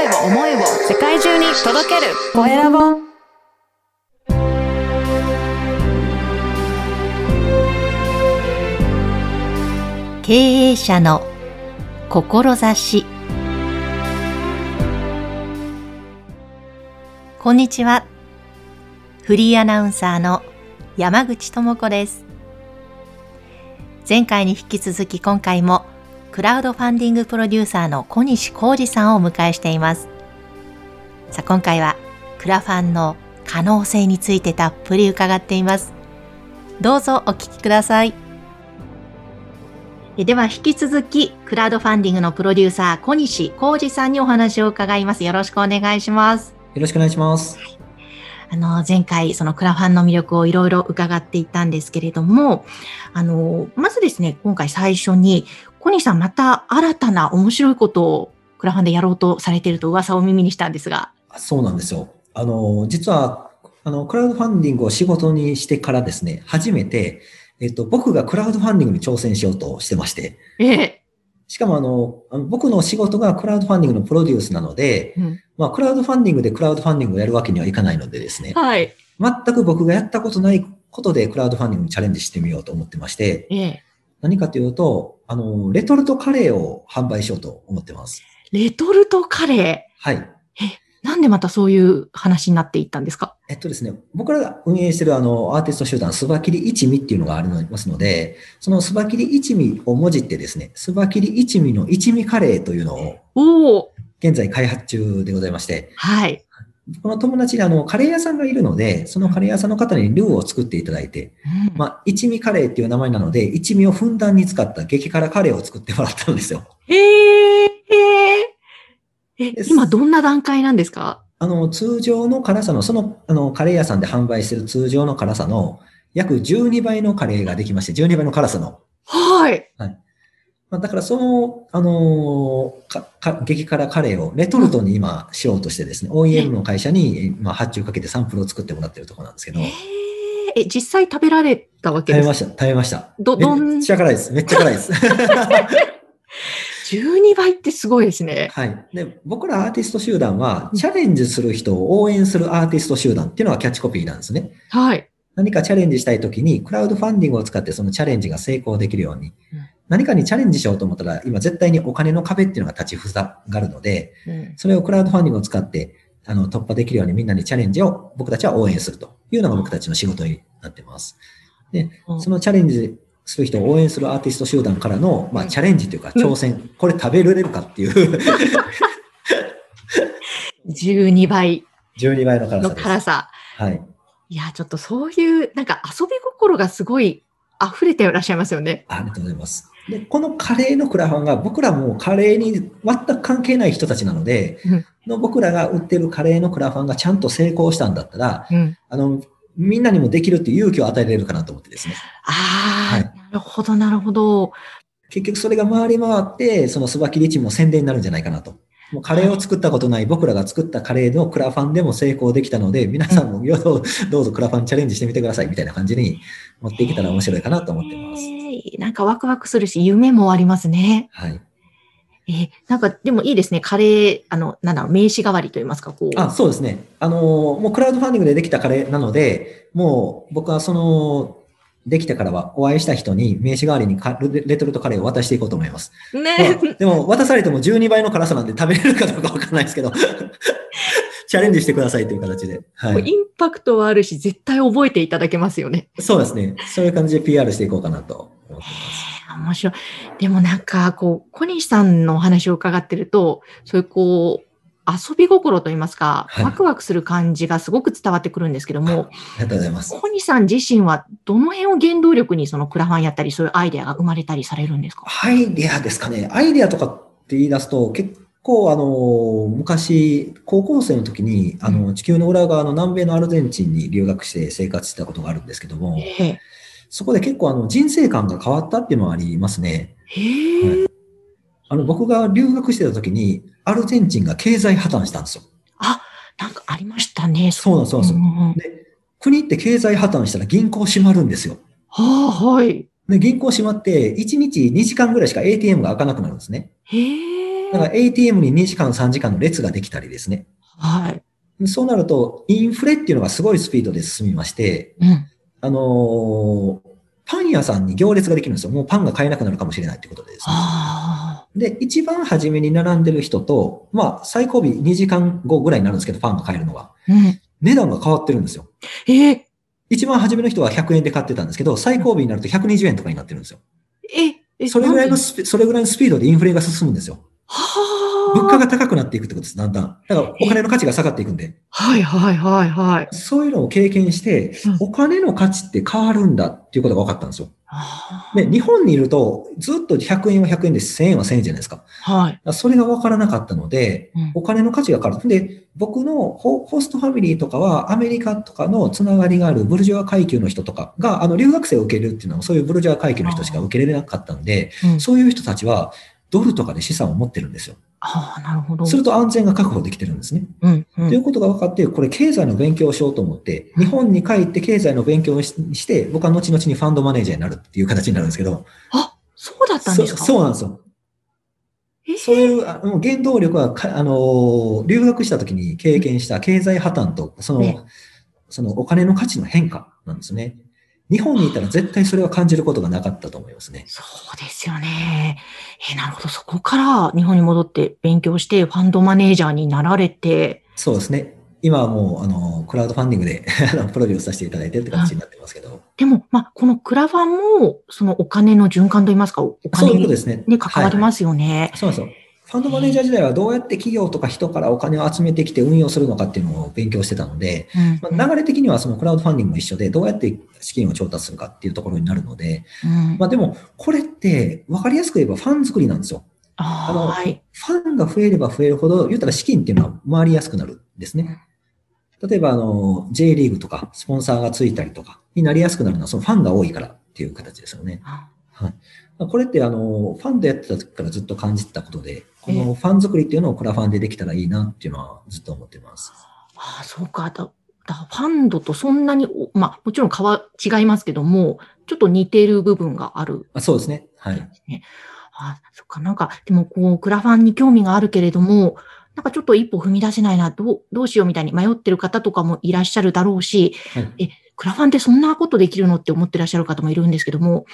声を思いを世界中に届ける。コエラボ。経営者の志。こんにちは。フリーアナウンサーの山口智子です。前回に引き続き今回もクラウドファンディングプロデューサーの小西浩二さんをお迎えしています。さあ今回はクラファンの可能性についてたっぷり伺っています。どうぞお聞きください。では引き続きクラウドファンディングのプロデューサー小西浩二さんにお話を伺います。よろしくお願いします。よろしくお願いします。あの、前回、そのクラファンの魅力をいろいろ伺っていったんですけれども、あの、まずですね、今回最初に、小西さんまた新たな面白いことをクラファンでやろうとされていると噂を耳にしたんですが。そうなんですよ。あの、実は、あの、クラウドファンディングを仕事にしてからですね、初めて、えっと、僕がクラウドファンディングに挑戦しようとしてまして。ええ。しかもあの、あの僕の仕事がクラウドファンディングのプロデュースなので、うん、まあ、クラウドファンディングでクラウドファンディングをやるわけにはいかないのでですね、はい。全く僕がやったことないことでクラウドファンディングにチャレンジしてみようと思ってまして、ええ。何かというと、あの、レトルトカレーを販売しようと思ってます。レトルトカレはい。ー。なんでまたそういう話になっていったんですか？えっとですね、僕らが運営しているあの、アーティスト集団、スバキリ一味っていうのがありますので、そのスバキリ一味をもじってですね、スバキリ一味の一味カレーというのを。現在開発中でございまして、はい。この友達にあの、カレー屋さんがいるので、そのカレー屋さんの方にルーを作っていただいて、うんまあ、一味カレーっていう名前なので、一味をふんだんに使った激辛カレーを作ってもらったんですよ。へえ。え、です今どんな段階なんですか？あの、通常の辛さの、その、あの、カレー屋さんで販売している通常の辛さの約12倍のカレーができまして、12倍の辛さの。はい。まあ、だからその、あのーか、か、激辛カレーをレトルトに今しようとしてですね、OEM の会社に、まあ、発注かけてサンプルを作ってもらってるところなんですけど、えーえ、実際食べられたわけですか？食べました、食べました。どどん？めっちゃ辛いです。めっちゃ辛いです。12倍ってすごいですね。はい。で、僕らアーティスト集団は、チャレンジする人を応援するアーティスト集団っていうのがキャッチコピーなんですね。はい。何かチャレンジしたいときに、クラウドファンディングを使ってそのチャレンジが成功できるように、うん何かにチャレンジしようと思ったら、今絶対にお金の壁っていうのが立ちふさがるので、うんそれをクラウドファンディングを使って、あの、突破できるようにみんなにチャレンジを僕たちは応援するというのが僕たちの仕事になってます。で、うんそのチャレンジする人を応援するアーティスト集団からの、まあ、うんチャレンジというかうん挑戦、これ食べられるかっていう 12倍12倍の辛のさです。辛さ。はい。いや、ちょっとそういう、なんか遊び心がすごい溢れていらっしゃいますよね。ありがとうございます。で、このカレーのクラファンが僕らもカレーに全く関係ない人たちなので、うんの僕らが売ってるカレーのクラファンがちゃんと成功したんだったら、うん。あの、みんなにもできるっていう勇気を与えられるかなと思ってですね。ああ、はいなるほど、なるほど。結局それが回り回って、そのスバキリチも宣伝になるんじゃないかなと。もうカレーを作ったことない僕らが作ったカレーのクラファンでも成功できたので、皆さんも どうぞクラファンチャレンジしてみてくださいみたいな感じに持っていけたら面白いかなと思ってます。えーなんかワクワクするし、夢もありますね。はい。えーなんかでもいいですね。カレー、あの、なんだろう、名刺代わりと言いますか、こう。あ、そうですね。あの、もうクラウドファンディングでできたカレーなので、もう僕はその、できてからはお会いした人に名刺代わりにカレレトルトカレーを渡していこうと思います。ねまあでも渡されても12倍の辛さなんで食べれるかどうかわからないですけど、チャレンジしてくださいという形で。はい。インパクトはあるし、絶対覚えていただけますよね。そうですね。そういう感じで PR していこうかなと思ってます。面白い。でもなんか、こう、小西さんのお話を伺ってると、そういうこう、遊び心といいますか、はいワクワクする感じがすごく伝わってくるんですけども、ありがとうございます。小西さん自身はどの辺を原動力にそのクラファンやったり、そういうアイデアが生まれたりされるんですか？アイデアですかね。アイデアとかって言い出すと、結構あの、昔、高校生の時に、あの、地球の裏側の南米のアルゼンチンに留学して生活してたことがあるんですけども、ええそこで結構あの、人生観が変わったっていうのはありますね。あの、僕が留学してた時に、アルゼンチンが経済破綻したんですよ。あ、なんかありましたね。そうなんです、そうなんですよ。んんで、国って経済破綻したら銀行閉まるんですよ。はあ、はい。で、銀行閉まって、1日2時間ぐらいしか ATM が開かなくなるんですね。へえ。だから ATM に2時間、3時間の列ができたりですね。はい。そうなると、インフレっていうのがすごいスピードで進みまして、うん。あのーパン屋さんに行列ができるんですよ。もうパンが買えなくなるかもしれないってことでですね。あで、一番初めに並んでる人と、まあ、最後尾2時間後ぐらいになるんですけど、パンが買えるのが。あ。うん。値段が変わってるんですよ。えー、一番初めの人は100円で買ってたんですけど、最後尾になると120円とかになってるんですよ。え、え、それぐらいのスピ、それぐらいのスピードでインフレが進むんですよ。はあ。物価が高くなっていくってことです、だんだん。だからお金の価値が下がっていくんで。はいはいはいはい。そういうのを経験してうん、お金の価値って変わるんだっていうことが分かったんですよ。あで、日本にいると、ずっと100円は100円で1000円は1000円じゃないですか。はい。らそれが分からなかったので、うんお金の価値が変わる。で、僕のホホストファミリーとかは、アメリカとかのつながりがあるブルジョア階級の人とかが、あの、留学生を受けるっていうのは、そういうブルジョア階級の人しか受け入れなかったんで、うんそういう人たちは、ドルとかで資産を持ってるんですよ。ああ、なるほど。すると安全が確保できてるんですね。うん、う。というんことが分かって、これ経済の勉強をしようと思って、日本に帰って経済の勉強をしして、僕は後々にファンドマネージャーになるっていう形になるんですけど、あ、そうだったんですか？そそうなんですよ。え？そういうあの原動力はか、あの、留学した時に経験した経済破綻と、その、ねそのお金の価値の変化なんですね。日本にいたら絶対それは感じることがなかったと思いますね。そうですよね。え、なるほど。そこから日本に戻って勉強して、ファンドマネージャーになられて、そうですね。今はもう、あの、クラウドファンディングで プロデュースさせていただいてるって形になってますけど。でも、まあ、このクラファンも、そのお金の循環といいますか、お金にね。ね、関わりますよね。そうそう。ファンドマネージャー時代はどうやって企業とか人からお金を集めてきて運用するのかっていうのを勉強してたので、うんまあ、流れ的にはそのクラウドファンディングも一緒で、どうやって資金を調達するかっていうところになるので、うんまあでも、これって分かりやすく言えばファン作りなんですよ。あのはい。ファンが増えれば増えるほど、言ったら資金っていうのは回りやすくなるんですね。例えば、あの、J リーグとか、スポンサーがついたりとかになりやすくなるのは、そのファンが多いからっていう形ですよね。あこれってあの、ファンでやってた時からずっと感じてたことで、このファン作りっていうのをクラファンでできたらいいなっていうのはずっと思ってます。あー、そうか。だ、だファンドとそんなに、おまあ、もちろん変わ、違いますけども、ちょっと似てる部分がある。あそうですね。はい。あ、そっか。なんか、でも、こう、クラファンに興味があるけれども、なんかちょっと一歩踏み出せないな、どう、どうしようみたいに迷ってる方とかもいらっしゃるだろうし、はいえ、クラファンってそんなことできるのって思ってらっしゃる方もいるんですけども、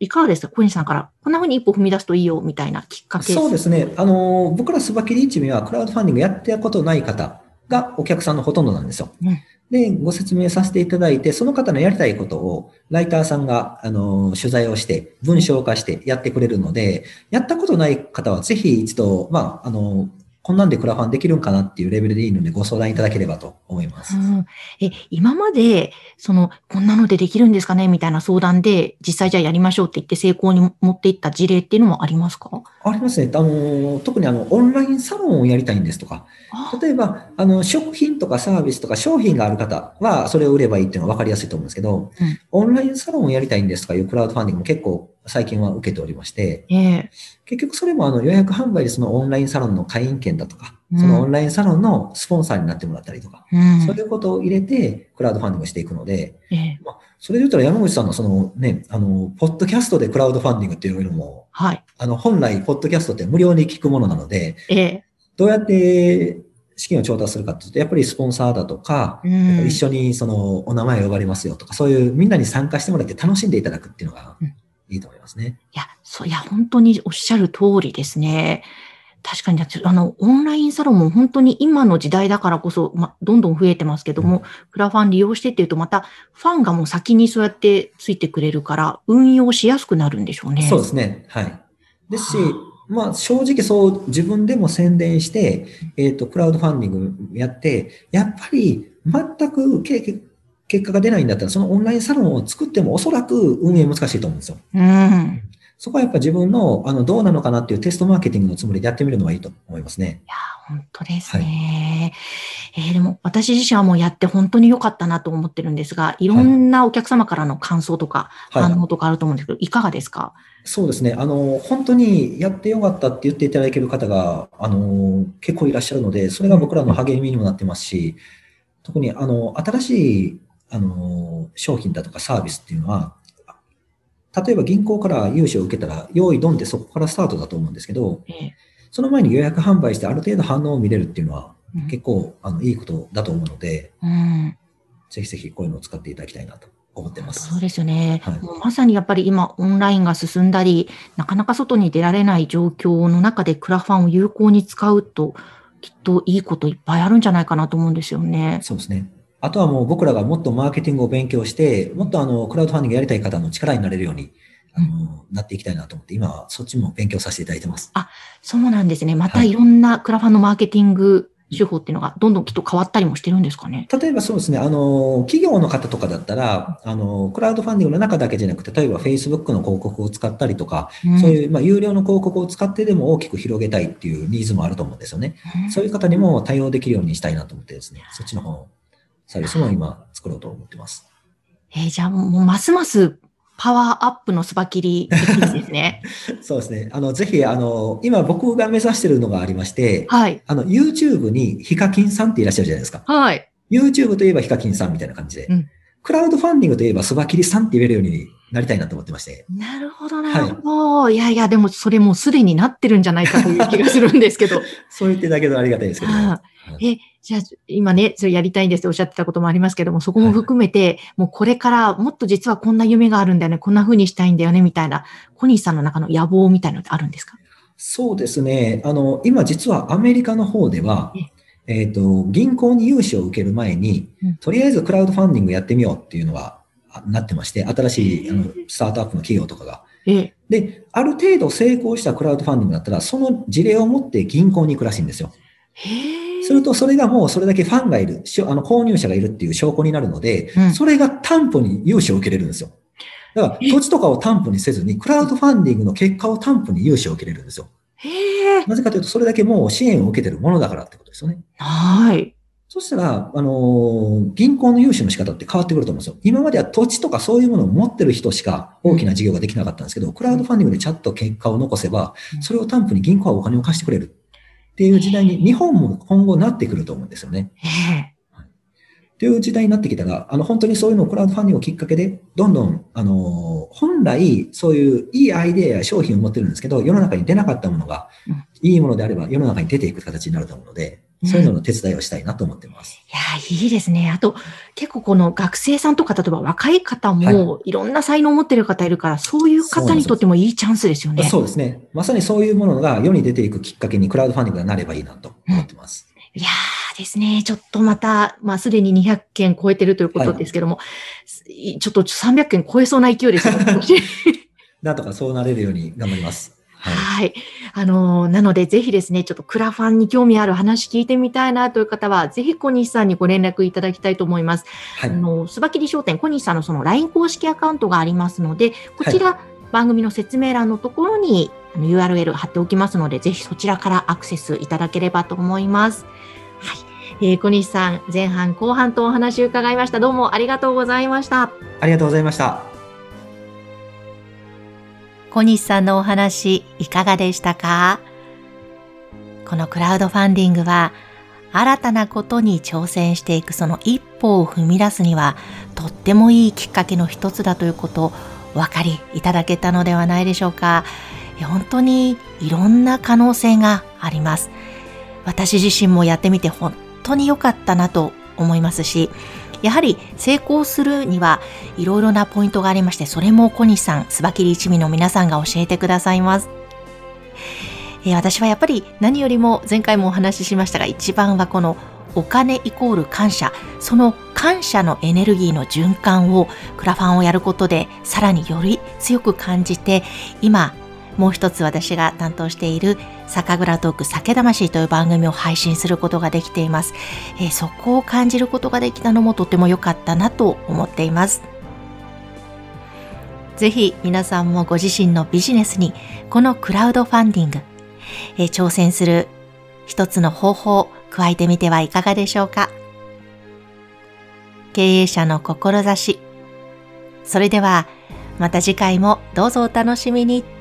いかがですか小西さんから、こんな風に一歩踏み出すといいよ、みたいなきっかけ。そうですね。あの、僕らスバキリ一味はクラウドファンディングやってたことない方がお客さんのほとんどなんですよ。うんで、ご説明させていただいて、その方のやりたいことを、ライターさんが、あの、取材をして、文章化してやってくれるので、やったことない方は、ぜひ一度、まあ、あの、こんなんでクラファンできるんかなっていうレベルでいいので、ご相談いただければと思います。うん。え、今まで、その、こんなのでできるんですかねみたいな相談で、実際じゃあやりましょうって言って成功に持っていった事例っていうのもありますか？ありますね。あの、特にあの、オンラインサロンをやりたいんですとか、あ。例えば、あの、食品とかサービスとか商品がある方は、それを売ればいいっていうのは分かりやすいと思うんですけど、うん。オンラインサロンをやりたいんですとかいうクラウドファンディングも結構最近は受けておりまして、ええ。結局それもあの予約販売でそのオンラインサロンの会員権だとか、うん。そのオンラインサロンのスポンサーになってもらったりとか、うん。そういうことを入れてクラウドファンディングしていくので、ええ。それで言ったら山口さんのそのね、あの、ポッドキャストでクラウドファンディングっていうのも、はい。あの、本来、ポッドキャストって無料で聞くものなので、ええ。どうやって資金を調達するかっていうと、やっぱりスポンサーだとか、うん。一緒にそのお名前を呼ばれますよとか、そういうみんなに参加してもらって楽しんでいただくっていうのがうんいいと思いますね。いや、そう、いや、本当におっしゃる通りですね。確かに、あの、オンラインサロンも本当に今の時代だからこそ、ま、どんどん増えてますけども、クラファン利用してっていうと、また、ファンがもう先にそうやってついてくれるから、運用しやすくなるんでしょうね。そうですね。はい。ですしは、まあ正直そう自分でも宣伝して、えっ、と、クラウドファンディングやって、やっぱり全く結結果が出ないんだったら、そのオンラインサロンを作ってもおそらく運営難しいと思うんですよ。うん。そこはやっぱ自分の、あの、どうなのかなっていうテストマーケティングのつもりでやってみるのはいいと思いますね。いや、本当ですね。えーでも、私自身はもうやって本当に良かったなと思ってるんですが、いろんなお客様からの感想とか、はい反応とかあると思うんですけど、いかがですか？そうですね。あの、本当にやってよかったって言っていただける方が、あの、結構いらっしゃるので、それが僕らの励みにもなってますし、特に、あの、新しい、あの、商品だとかサービスっていうのは、例えば銀行から融資を受けたら、用意ドンってそこからスタートだと思うんですけど、ええその前に予約販売してある程度反応を見れるっていうのはうん結構あのいいことだと思うので、うん。ぜひぜひこういうのを使っていただきたいなと思ってます。そうですよね。はいまさにやっぱり今オンラインが進んだり、なかなか外に出られない状況の中でクラファンを有効に使うと、きっといいこといっぱいあるんじゃないかなと思うんですよね。そうですね。あとはもう僕らがもっとマーケティングを勉強して、もっとあの、クラウドファンディングやりたい方の力になれるように、あの、なっていきたいなと思って、今はそっちも勉強させていただいてます。そうなんですね。またはいいろんなクラファンのマーケティング手法っていうのがどんどんきっと変わったりもしてるんですかね？例えばそうですね、あの、企業の方とかだったら、あの、クラウドファンディングの中だけじゃなくて、例えば Facebook の広告を使ったりとか、うんそういう、まあ、有料の広告を使ってでも大きく広げたいっていうニーズもあると思うんですよね。そういう方にも対応できるようにしたいなと思ってですね、そっちの方のサービスも今作ろうと思ってます。えーじゃあもうますますパワーアップのスバキリ ですね。そうですね。あの、ぜひ、あの、今僕が目指しているのがありまして、はい。あの、YouTube にヒカキンさんっていらっしゃるじゃないですか。はい。YouTube といえばヒカキンさんみたいな感じで。うんクラウドファンディングといえばスバキリさんって言えるようになりたいなと思ってまして。なるほど、なるほど。い、やいや、でもそれもうすでになってるんじゃないかという気がするんですけど。そう言っていただけるとありがたいですけど。あえ、じゃあ、今ね、それやりたいんですっておっしゃってたこともありますけども、そこも含めて、もうこれからもっと実はこんな夢があるんだよね、こんな風にしたいんだよね、みたいな、コニーさんの中の野望みたいなのってあるんですか？そうですね。あの、今実はアメリカの方では、えっ、と、銀行に融資を受ける前にうん、とりあえずクラウドファンディングやってみようっていうのがあなってまして、新しいあのスタートアップの企業とかが。ええ。で、ある程度成功したクラウドファンディングだったら、その事例を持って銀行に行くらしいんですよ。へえ。すると、それがもうそれだけファンがいる、あの購入者がいるっていう証拠になるので、うんそれが担保に融資を受けれるんですよ。だから、土地とかを担保にせずに、クラウドファンディングの結果を担保に融資を受けれるんですよ。なぜかというと、それだけもう支援を受けてるものだからってことですよね。はい。そしたら、あのー銀行の融資の仕方って変わってくると思うんですよ。今までは土地とかそういうものを持ってる人しか大きな事業ができなかったんですけど、クラウドファンディングでちゃんと結果を残せばう、んそれを担保に銀行はお金を貸してくれるっていう時代に日本も今後なってくると思うんですよね。ええ。っていう時代になってきたら、あの、本当にそういうのをクラウドファンディングをきっかけで、どんどん、あの、本来、そういういいアイデアや商品を持ってるんですけど、世の中に出なかったものがうん、いいものであれば世の中に出ていく形になると思うので、そういうのの手伝いをしたいなと思ってます。いや、いいですね。あと、結構この学生さんとか、例えば若い方も、いろんな才能を持ってる方いるから、そういう方にとってもいいチャンスですよね。そうですね。まさにそういうものが世に出ていくきっかけにクラウドファンディングがなればいいなと思ってます。いやーですね、ちょっとまた、まあすでに200件超えてるということですけども、いちょっと300件超えそうな勢いですよ。なんとかそうなれるように頑張ります。はい。はい。あのーなので、ぜひですね、ちょっとクラファンに興味ある話聞いてみたいなという方は、ぜひ小西さんにご連絡いただきたいと思います。はいあ。の、スバキリ商店、小西さんのその LINE 公式アカウントがありますので、こちら、番組の説明欄のところに URL 貼っておきますので、ぜひそちらからアクセスいただければと思います。はい。えー小西さん、前半後半とお話を伺いました。どうもありがとうございました。ありがとうございました。小西さんのお話いかがでしたか？このクラウドファンディングは新たなことに挑戦していくその一歩を踏み出すにはとってもいいきっかけの一つだということお分かりいただけたのではないでしょうか。本当にいろんな可能性があります。私自身もやってみて本当に良かったなと思いますし、やはり成功するにはいろいろなポイントがありまして、それも小西さん、スバキリ一味の皆さんが教えてくださいます。え私はやっぱり何よりも前回もお話ししましたが、一番はこのお金イコール感謝、その感謝のエネルギーの循環をクラファンをやることでさらにより強く感じて、今もう一つ私が担当している酒蔵トーク酒魂という番組を配信することができています。えーそこを感じることができたのもとても良かったなと思っています。ぜひ皆さんもご自身のビジネスにこのクラウドファンディング、えー挑戦する一つの方法を加えてみてはいかがでしょうか。経営者の志。それではまた次回もどうぞお楽しみに。